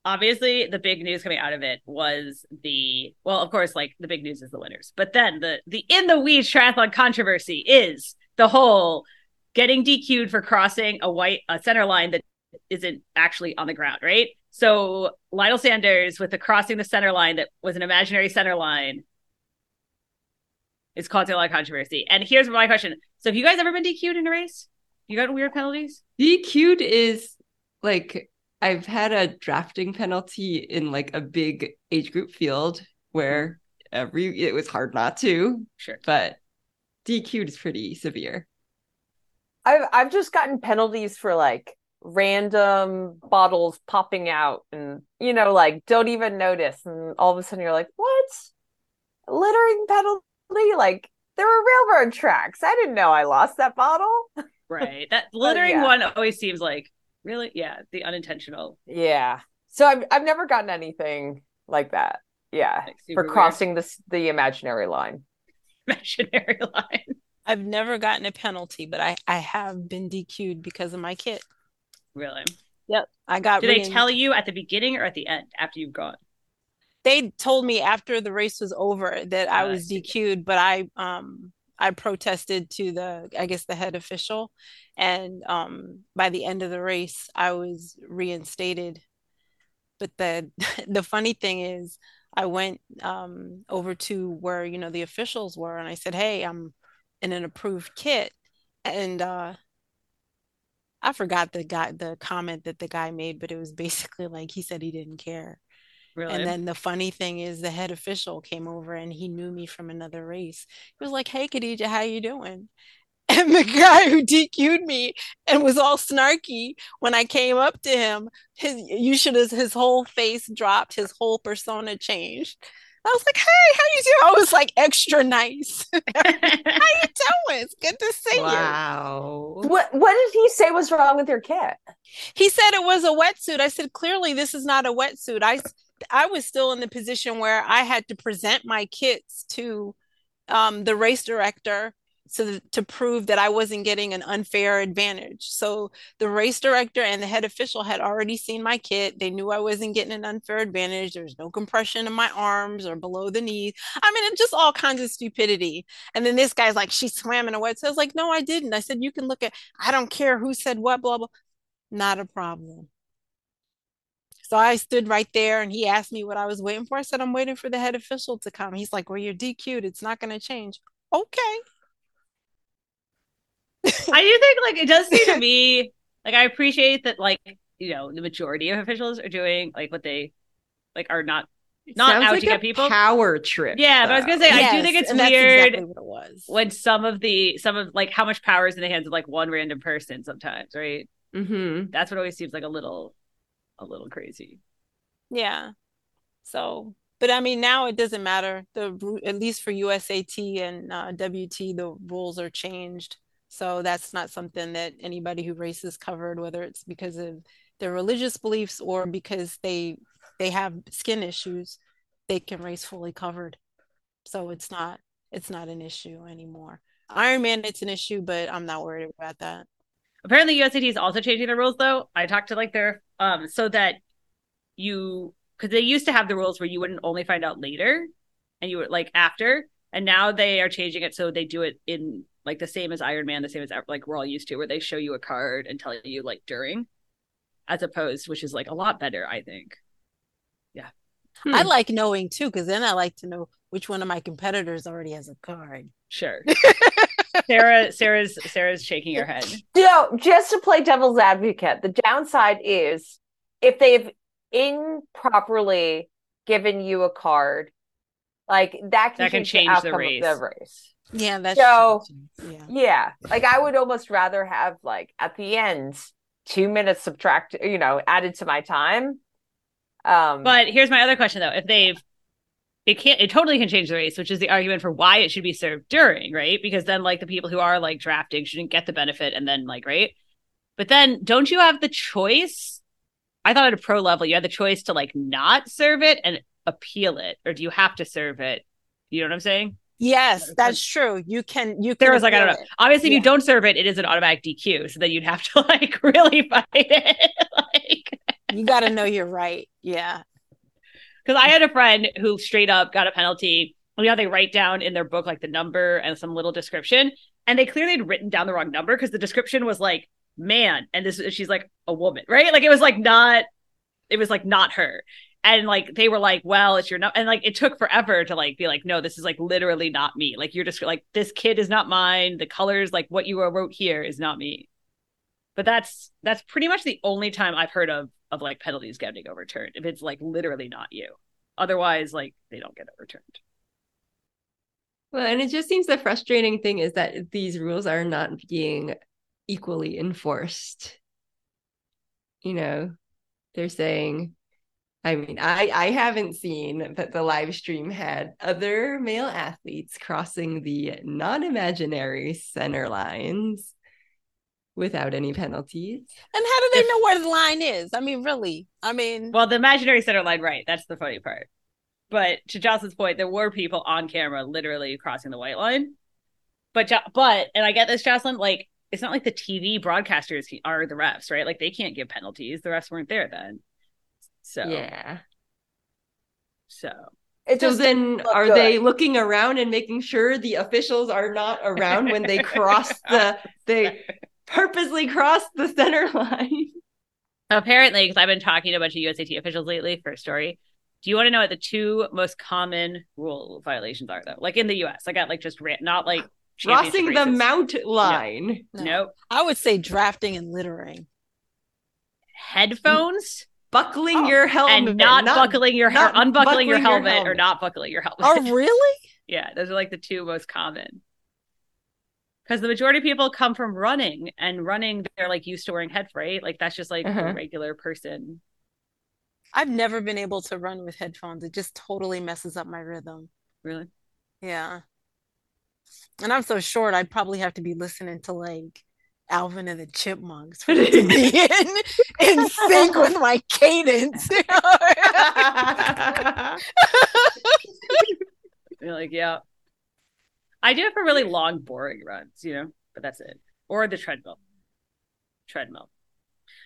obviously the big news coming out of it was the well of course like the big news is the winners but then the the in the weeds triathlon controversy is the whole getting dq'd for crossing a white a center line that isn't actually on the ground right so lionel sanders with the crossing the center line that was an imaginary center line is causing a lot of controversy. And here's my question. So have you guys ever been dq'd in a race? You got weird penalties? DQ'd is like I've had a drafting penalty in like a big age group field where every it was hard not to, sure. but DQ'd is pretty severe. I've I've just gotten penalties for like random bottles popping out and you know like don't even notice and all of a sudden you're like what littering penalty like there were railroad tracks I didn't know I lost that bottle Right. That littering yeah. one always seems like really, yeah, the unintentional. yeah so I've I've never gotten anything like that yeah Like, super for weird. crossing this the imaginary line imaginary line. I've never gotten a penalty, but I I have been DQ'd because of my kit. Really? Yep. I got Do they tell you at the beginning or at the end after you've gone? they told me after the race was over that I I was. DQ'd, but I um I protested to the I guess the head official, and um by the end of the race I was reinstated. But the the funny thing is I went um over to where you know the officials were, and I said, "Hey, I'm in an approved kit," and uh I forgot the guy the comment that the guy made, but it was basically like he said he didn't care. Really? And then the funny thing is the head official came over and he knew me from another race. He was like, Hey Khadija, how you doing? And the guy who DQ'd me and was all snarky when I came up to him, his you should have his whole face dropped, his whole persona changed. I was like, Hey, how you doing? I was like extra nice. how you doing? It's good to see you. Wow. what what did he say was wrong with your kit He said it was a wetsuit. I said, clearly, this is not a wetsuit. I, I was still in the position where I had to present my kits to um, the race director so that, to prove that I wasn't getting an unfair advantage. So the race director and the head official had already seen my kit. They knew I wasn't getting an unfair advantage. There was no compression in my arms or below the knees. I mean, it's just all kinds of stupidity. And then this guy's like, she swam in a wetsuit. I was like, no, I didn't. I said, you can look at, I don't care who said what, blah, blah not a problem. So I stood right there and he asked me what I was waiting for. I said, I'm waiting for the head official to come. He's like, Well, you're DQ'd. It's not going to change. Okay. I do think like it does seem to me like I appreciate that like you know the majority of officials are doing like what they like are not not Sounds out like to a get people. Power trip. Yeah, but I was gonna say I do think it's weird exactly what it was. when some of the some of like how much power is in the hands of like one random person sometimes, right? hmm That's what always seems like a little a little crazy. Yeah. So But I mean, now it doesn't matter. The at least for USAT and uh, WT, the rules are changed. So that's not something that anybody who races covered, whether it's because of their religious beliefs or because they they have skin issues, they can race fully covered. So it's not it's not an issue anymore. Ironman, it's an issue, but I'm not worried about that. Apparently, USAT is also changing the rules, though. I talked to like their um so that you because they used to have the rules where you wouldn't only find out later, and you were like after, and now they are changing it so they do it in like the same as Ironman, the same as like we're all used to, where they show you a card and tell you like during, as opposed, which is like a lot better, I think. Yeah. I hmm. like knowing too, because then I like to know which one of my competitors already has a card. Sure. Sarah, Sarah's Sarah's shaking her head. No, just to play devil's advocate, the downside is if they've improperly given you a card, like that can, That can change, change the the outcome race. of the race. Yeah, that's So- true. Yeah. Yeah, like I would almost rather have like at the end two minutes subtract, you know, added to my time. Um, But here's my other question though: If they've it can't it totally can change the race, which is the argument for why it should be served during, right? Because then like the people who are like drafting shouldn't get the benefit and then like right. But then don't you have the choice? I thought at a pro level you had the choice to like not serve it and appeal it, or do you have to serve it? You know what I'm saying? Yes, that's true. You can you can There was like I don't know. it. Obviously, if Yeah. you don't serve it, it is an automatic DQ. So then you'd have to like really fight it. like You got to know you're right. Yeah. Because I had a friend who straight up got a penalty. You know, they write down in their book like the number and some little description, and they clearly had written down the wrong number because the description was like man, and this she's like a woman, right? Like it was like not, it was like not her, and like they were like, well, it's your no, and like it took forever to like be like, no, this is like literally not me. Like you're just like this kid is not mine. The colors, like what you wrote here, is not me. But that's that's pretty much the only time I've heard of of like penalties getting overturned if it's like literally not you. Otherwise, like they don't get overturned. Well, and it just seems the frustrating thing is that these rules are not being equally enforced. You know, they're saying, I mean, I I haven't seen that the live stream had other male athletes crossing the non-imaginary center lines without any penalties. And how do they If- know where the line is? I mean, really? I mean, Well, the imaginary center line, right? That's the funny part. But to Jocelyn's point, there were people on camera literally crossing the white line. But but and I get this, Jocelyn. Like it's not like the TV broadcasters are the refs, right? Like they can't give penalties. The refs weren't there then. So Yeah. so it So just then look are good. they looking around and making sure the officials are not around when they cross the they purposely cross the center line? apparently, because I've been talking to a bunch of USAT officials lately for a story. Do you want to know what the two most common rule violations are, though? Like in the U.S., I got like just ran- not like championship Crossing the races. mount line. no. Nope. I would say drafting and littering. Headphones. Buckling Oh, your helmet. and not, buckling your not unbuckling your buckling your helmet, or not buckling your helmet. Oh, really? yeah, those are like the two most common. Because the majority of people come from running, and running they're like used to wearing head right? Like that's just like Uh-huh. a regular person. I've never been able to run with headphones. It just totally messes up my rhythm. Really? Yeah. And I'm so short, I'd probably have to be listening to like Alvin and the Chipmunks for it to be in, in sync with my cadence. You're like, yeah. I do it for really long, boring runs, you know, but that's it. Or the treadmill. Treadmill.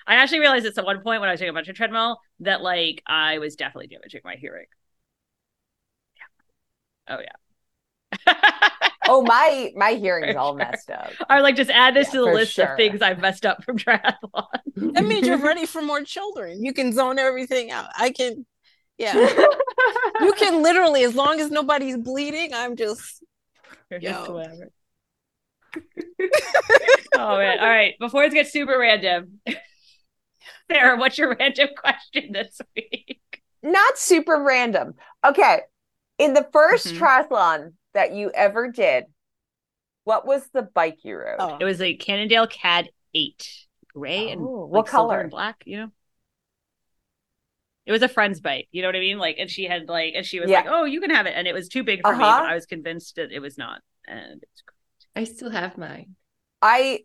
I actually realized this at one point when I was doing a bunch of treadmill that like I was definitely damaging my hearing. Yeah. Oh yeah. Oh my my hearing's For all sure. messed up. I would like just add this Yeah, to the list sure. of things I've messed up from triathlon. That means you're ready for more children. You can zone everything out. I can, yeah. You can literally, as long as nobody's bleeding, I'm just Or just Yo. whatever. oh man. All right. Before it gets super random. Sarah, what's your random question this week? Not super random. Okay. In the 1st Mhm. triathlon that you ever did, what was the bike you rode? oh, It was a Cannondale CAD 8. Gray and Oh, like, what silver color? and black, you know? It was a friend's bike. You know what I mean? Like, and she had like, and she was Yeah. like, "Oh, you can have it," and it was too big for me. Uh-huh. But I was convinced that it was not. And it's great. I still have mine. I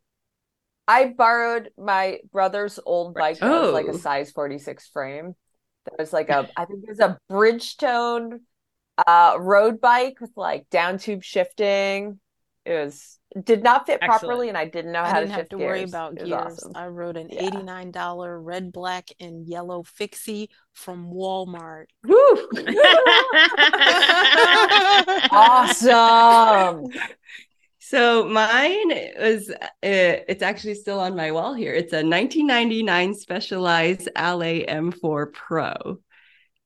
I borrowed my brother's old Right. bike that was like Oh. a size 46 frame. That was like a I think it was a Bridgestone uh road bike with like down tube shifting. It was did not fit Excellent. properly and I didn't know I how didn't to have shift to worry about gears. awesome. I rode an Yeah. $89 red, black, and yellow fixie from Walmart. Woo! awesome. So mine was uh, it's actually still on my wall here. It's a 1999 Specialized Allez M4 Pro,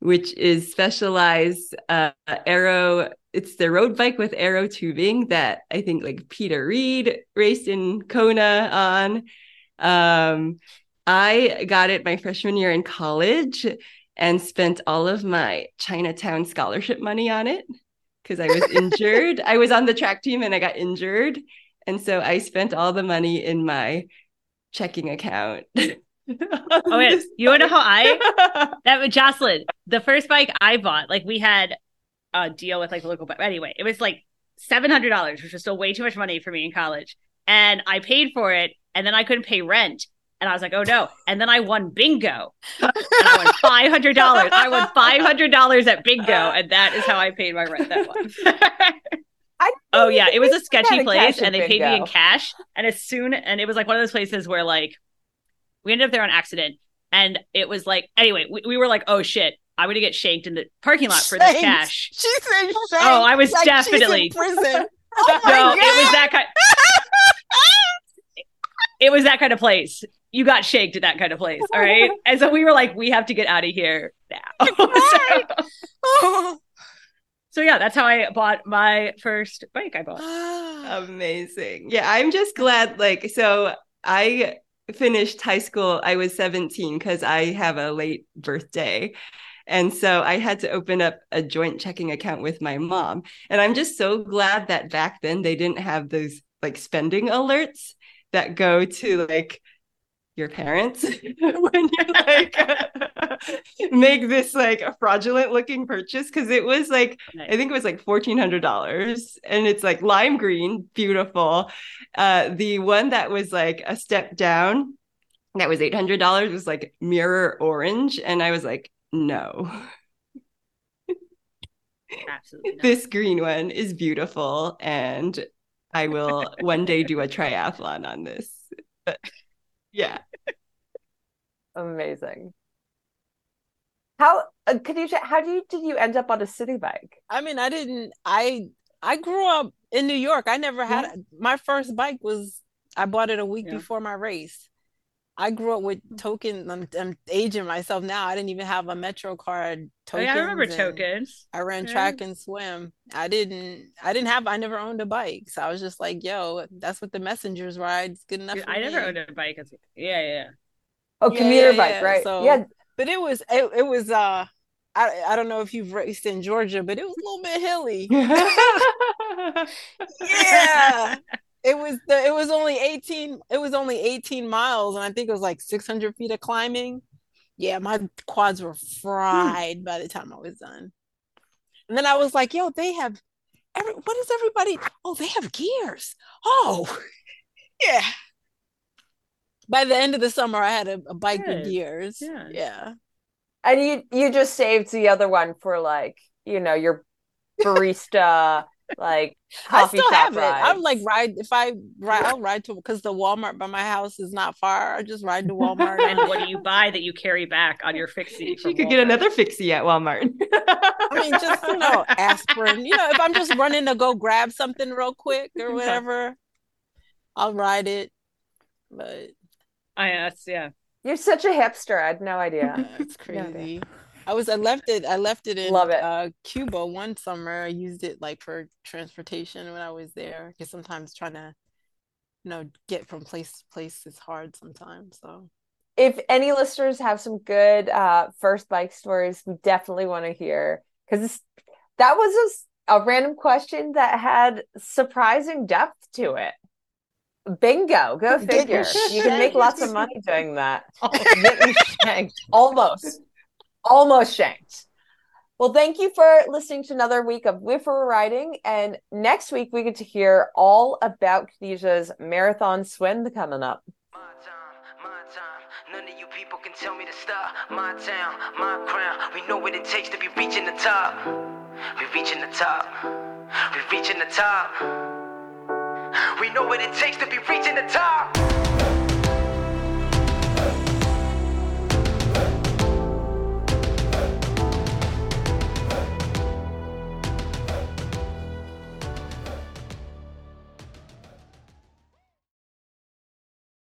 which is specialized uh, aero. It's the road bike with aero tubing that I think like Peter Reid raced in Kona on. Um, I got it my freshman year in college and spent all of my Chinatown scholarship money on it because I was injured. I was on the track team and I got injured. And so I spent all the money in my checking account. oh you wanna know how I that was Jocelyn. The first bike I bought, like we had a deal with like the local but Anyway, it was like seven hundred dollars, which was still way too much money for me in college. And I paid for it, and then I couldn't pay rent. And I was like, oh no. And then I won bingo. And I won five hundred dollars. I won five hundred dollars at bingo, and that is how I paid my rent that month. I oh yeah, it was a sketchy place, and they paid me in cash. And as soon and it was like one of those places where like we ended up there on accident, and it was like anyway, we, we were like, oh shit, I'm gonna get shanked in the parking lot for this cash. She said, Oh, I was like definitely- prison. Oh my no, God. it was that kind. it was that kind of place. You got shanked at that kind of place, all right. And so we were like, we have to get out of here now. so, so yeah, that's how I bought my first bike. I bought. Amazing. Yeah, I'm just glad. Like, so I finished high school. I was 17 because I have a late birthday. And so I had to open up a joint checking account with my mom. And I'm just so glad that back then they didn't have those like spending alerts that go to like your parents when you like make this like a fraudulent looking purchase because it was like I think it was like fourteen hundred dollars, and it's like lime green, beautiful. Uh, the one that was like a step down, that was eight hundred dollars, was like mirror orange, and I was like, no, Absolutely. this green one is beautiful, and I will one day do a triathlon on this. Yeah, Amazing. How uh, could you how do you did you end up on a city bike? I mean, I didn't. I I grew up in New York. I never had my first bike was I bought it a week Yeah. before my race. I grew up with token. I'm, I'm aging myself now. I didn't even have a Metro card. Oh, Tokens yeah, I remember tokens. I ran Yeah. track and swim. I didn't. I didn't have. I never owned a bike, so I was just like, "Yo, that's what the messengers ride. It's good enough." Dude, for I never owned a bike. Yeah, yeah. Oh, Yeah, commuter yeah, bike, yeah. right? So- yeah, but it was it, it was uh I I don't know if you've raced in Georgia, but it was a little bit hilly. yeah. It was the it was only 18 it was only 18 miles and I think it was like 600 feet of climbing. Yeah, my quads were hmm. fried by the time I was done. And then I was like, yo, they have every what is everybody? Oh, they have gears. Oh, yeah. By the end of the summer, I had a, a bike with gears. Yeah. Yeah. and you you just saved the other one for like you know your barista like I still shop have it. I'm like ride if I ride, I'll ride to because the Walmart by my house is not far. I just ride to Walmart. And what do you buy that you carry back on your fixie? you from could get another fixie at Walmart. I mean, just you know, aspirin. You know, if I'm just running to go grab something real quick or whatever, I'll ride it. But I yes, yeah. You're such a hipster. I had no idea. uh, it's No idea. I was I left it I left it in Love it. uh Cuba one summer. I used it like for transportation when I was there. Because sometimes trying to, you know, get from place to place is hard sometimes. So if any listeners have some good uh first bike stories, we definitely want to hear because that was a random question that had surprising depth to it. Bingo, go figure. You can make lots of money doing that. Almost. Almost shanked. Well, thank you for listening to another week of If We Were Riding. And next week, we get to hear all about Khadija's marathon swim coming up. None of you people can tell me to stop. My town, my crown. We know what it takes to be reaching the top. We reaching the top. We reaching the top. We know what it takes to be reaching the top.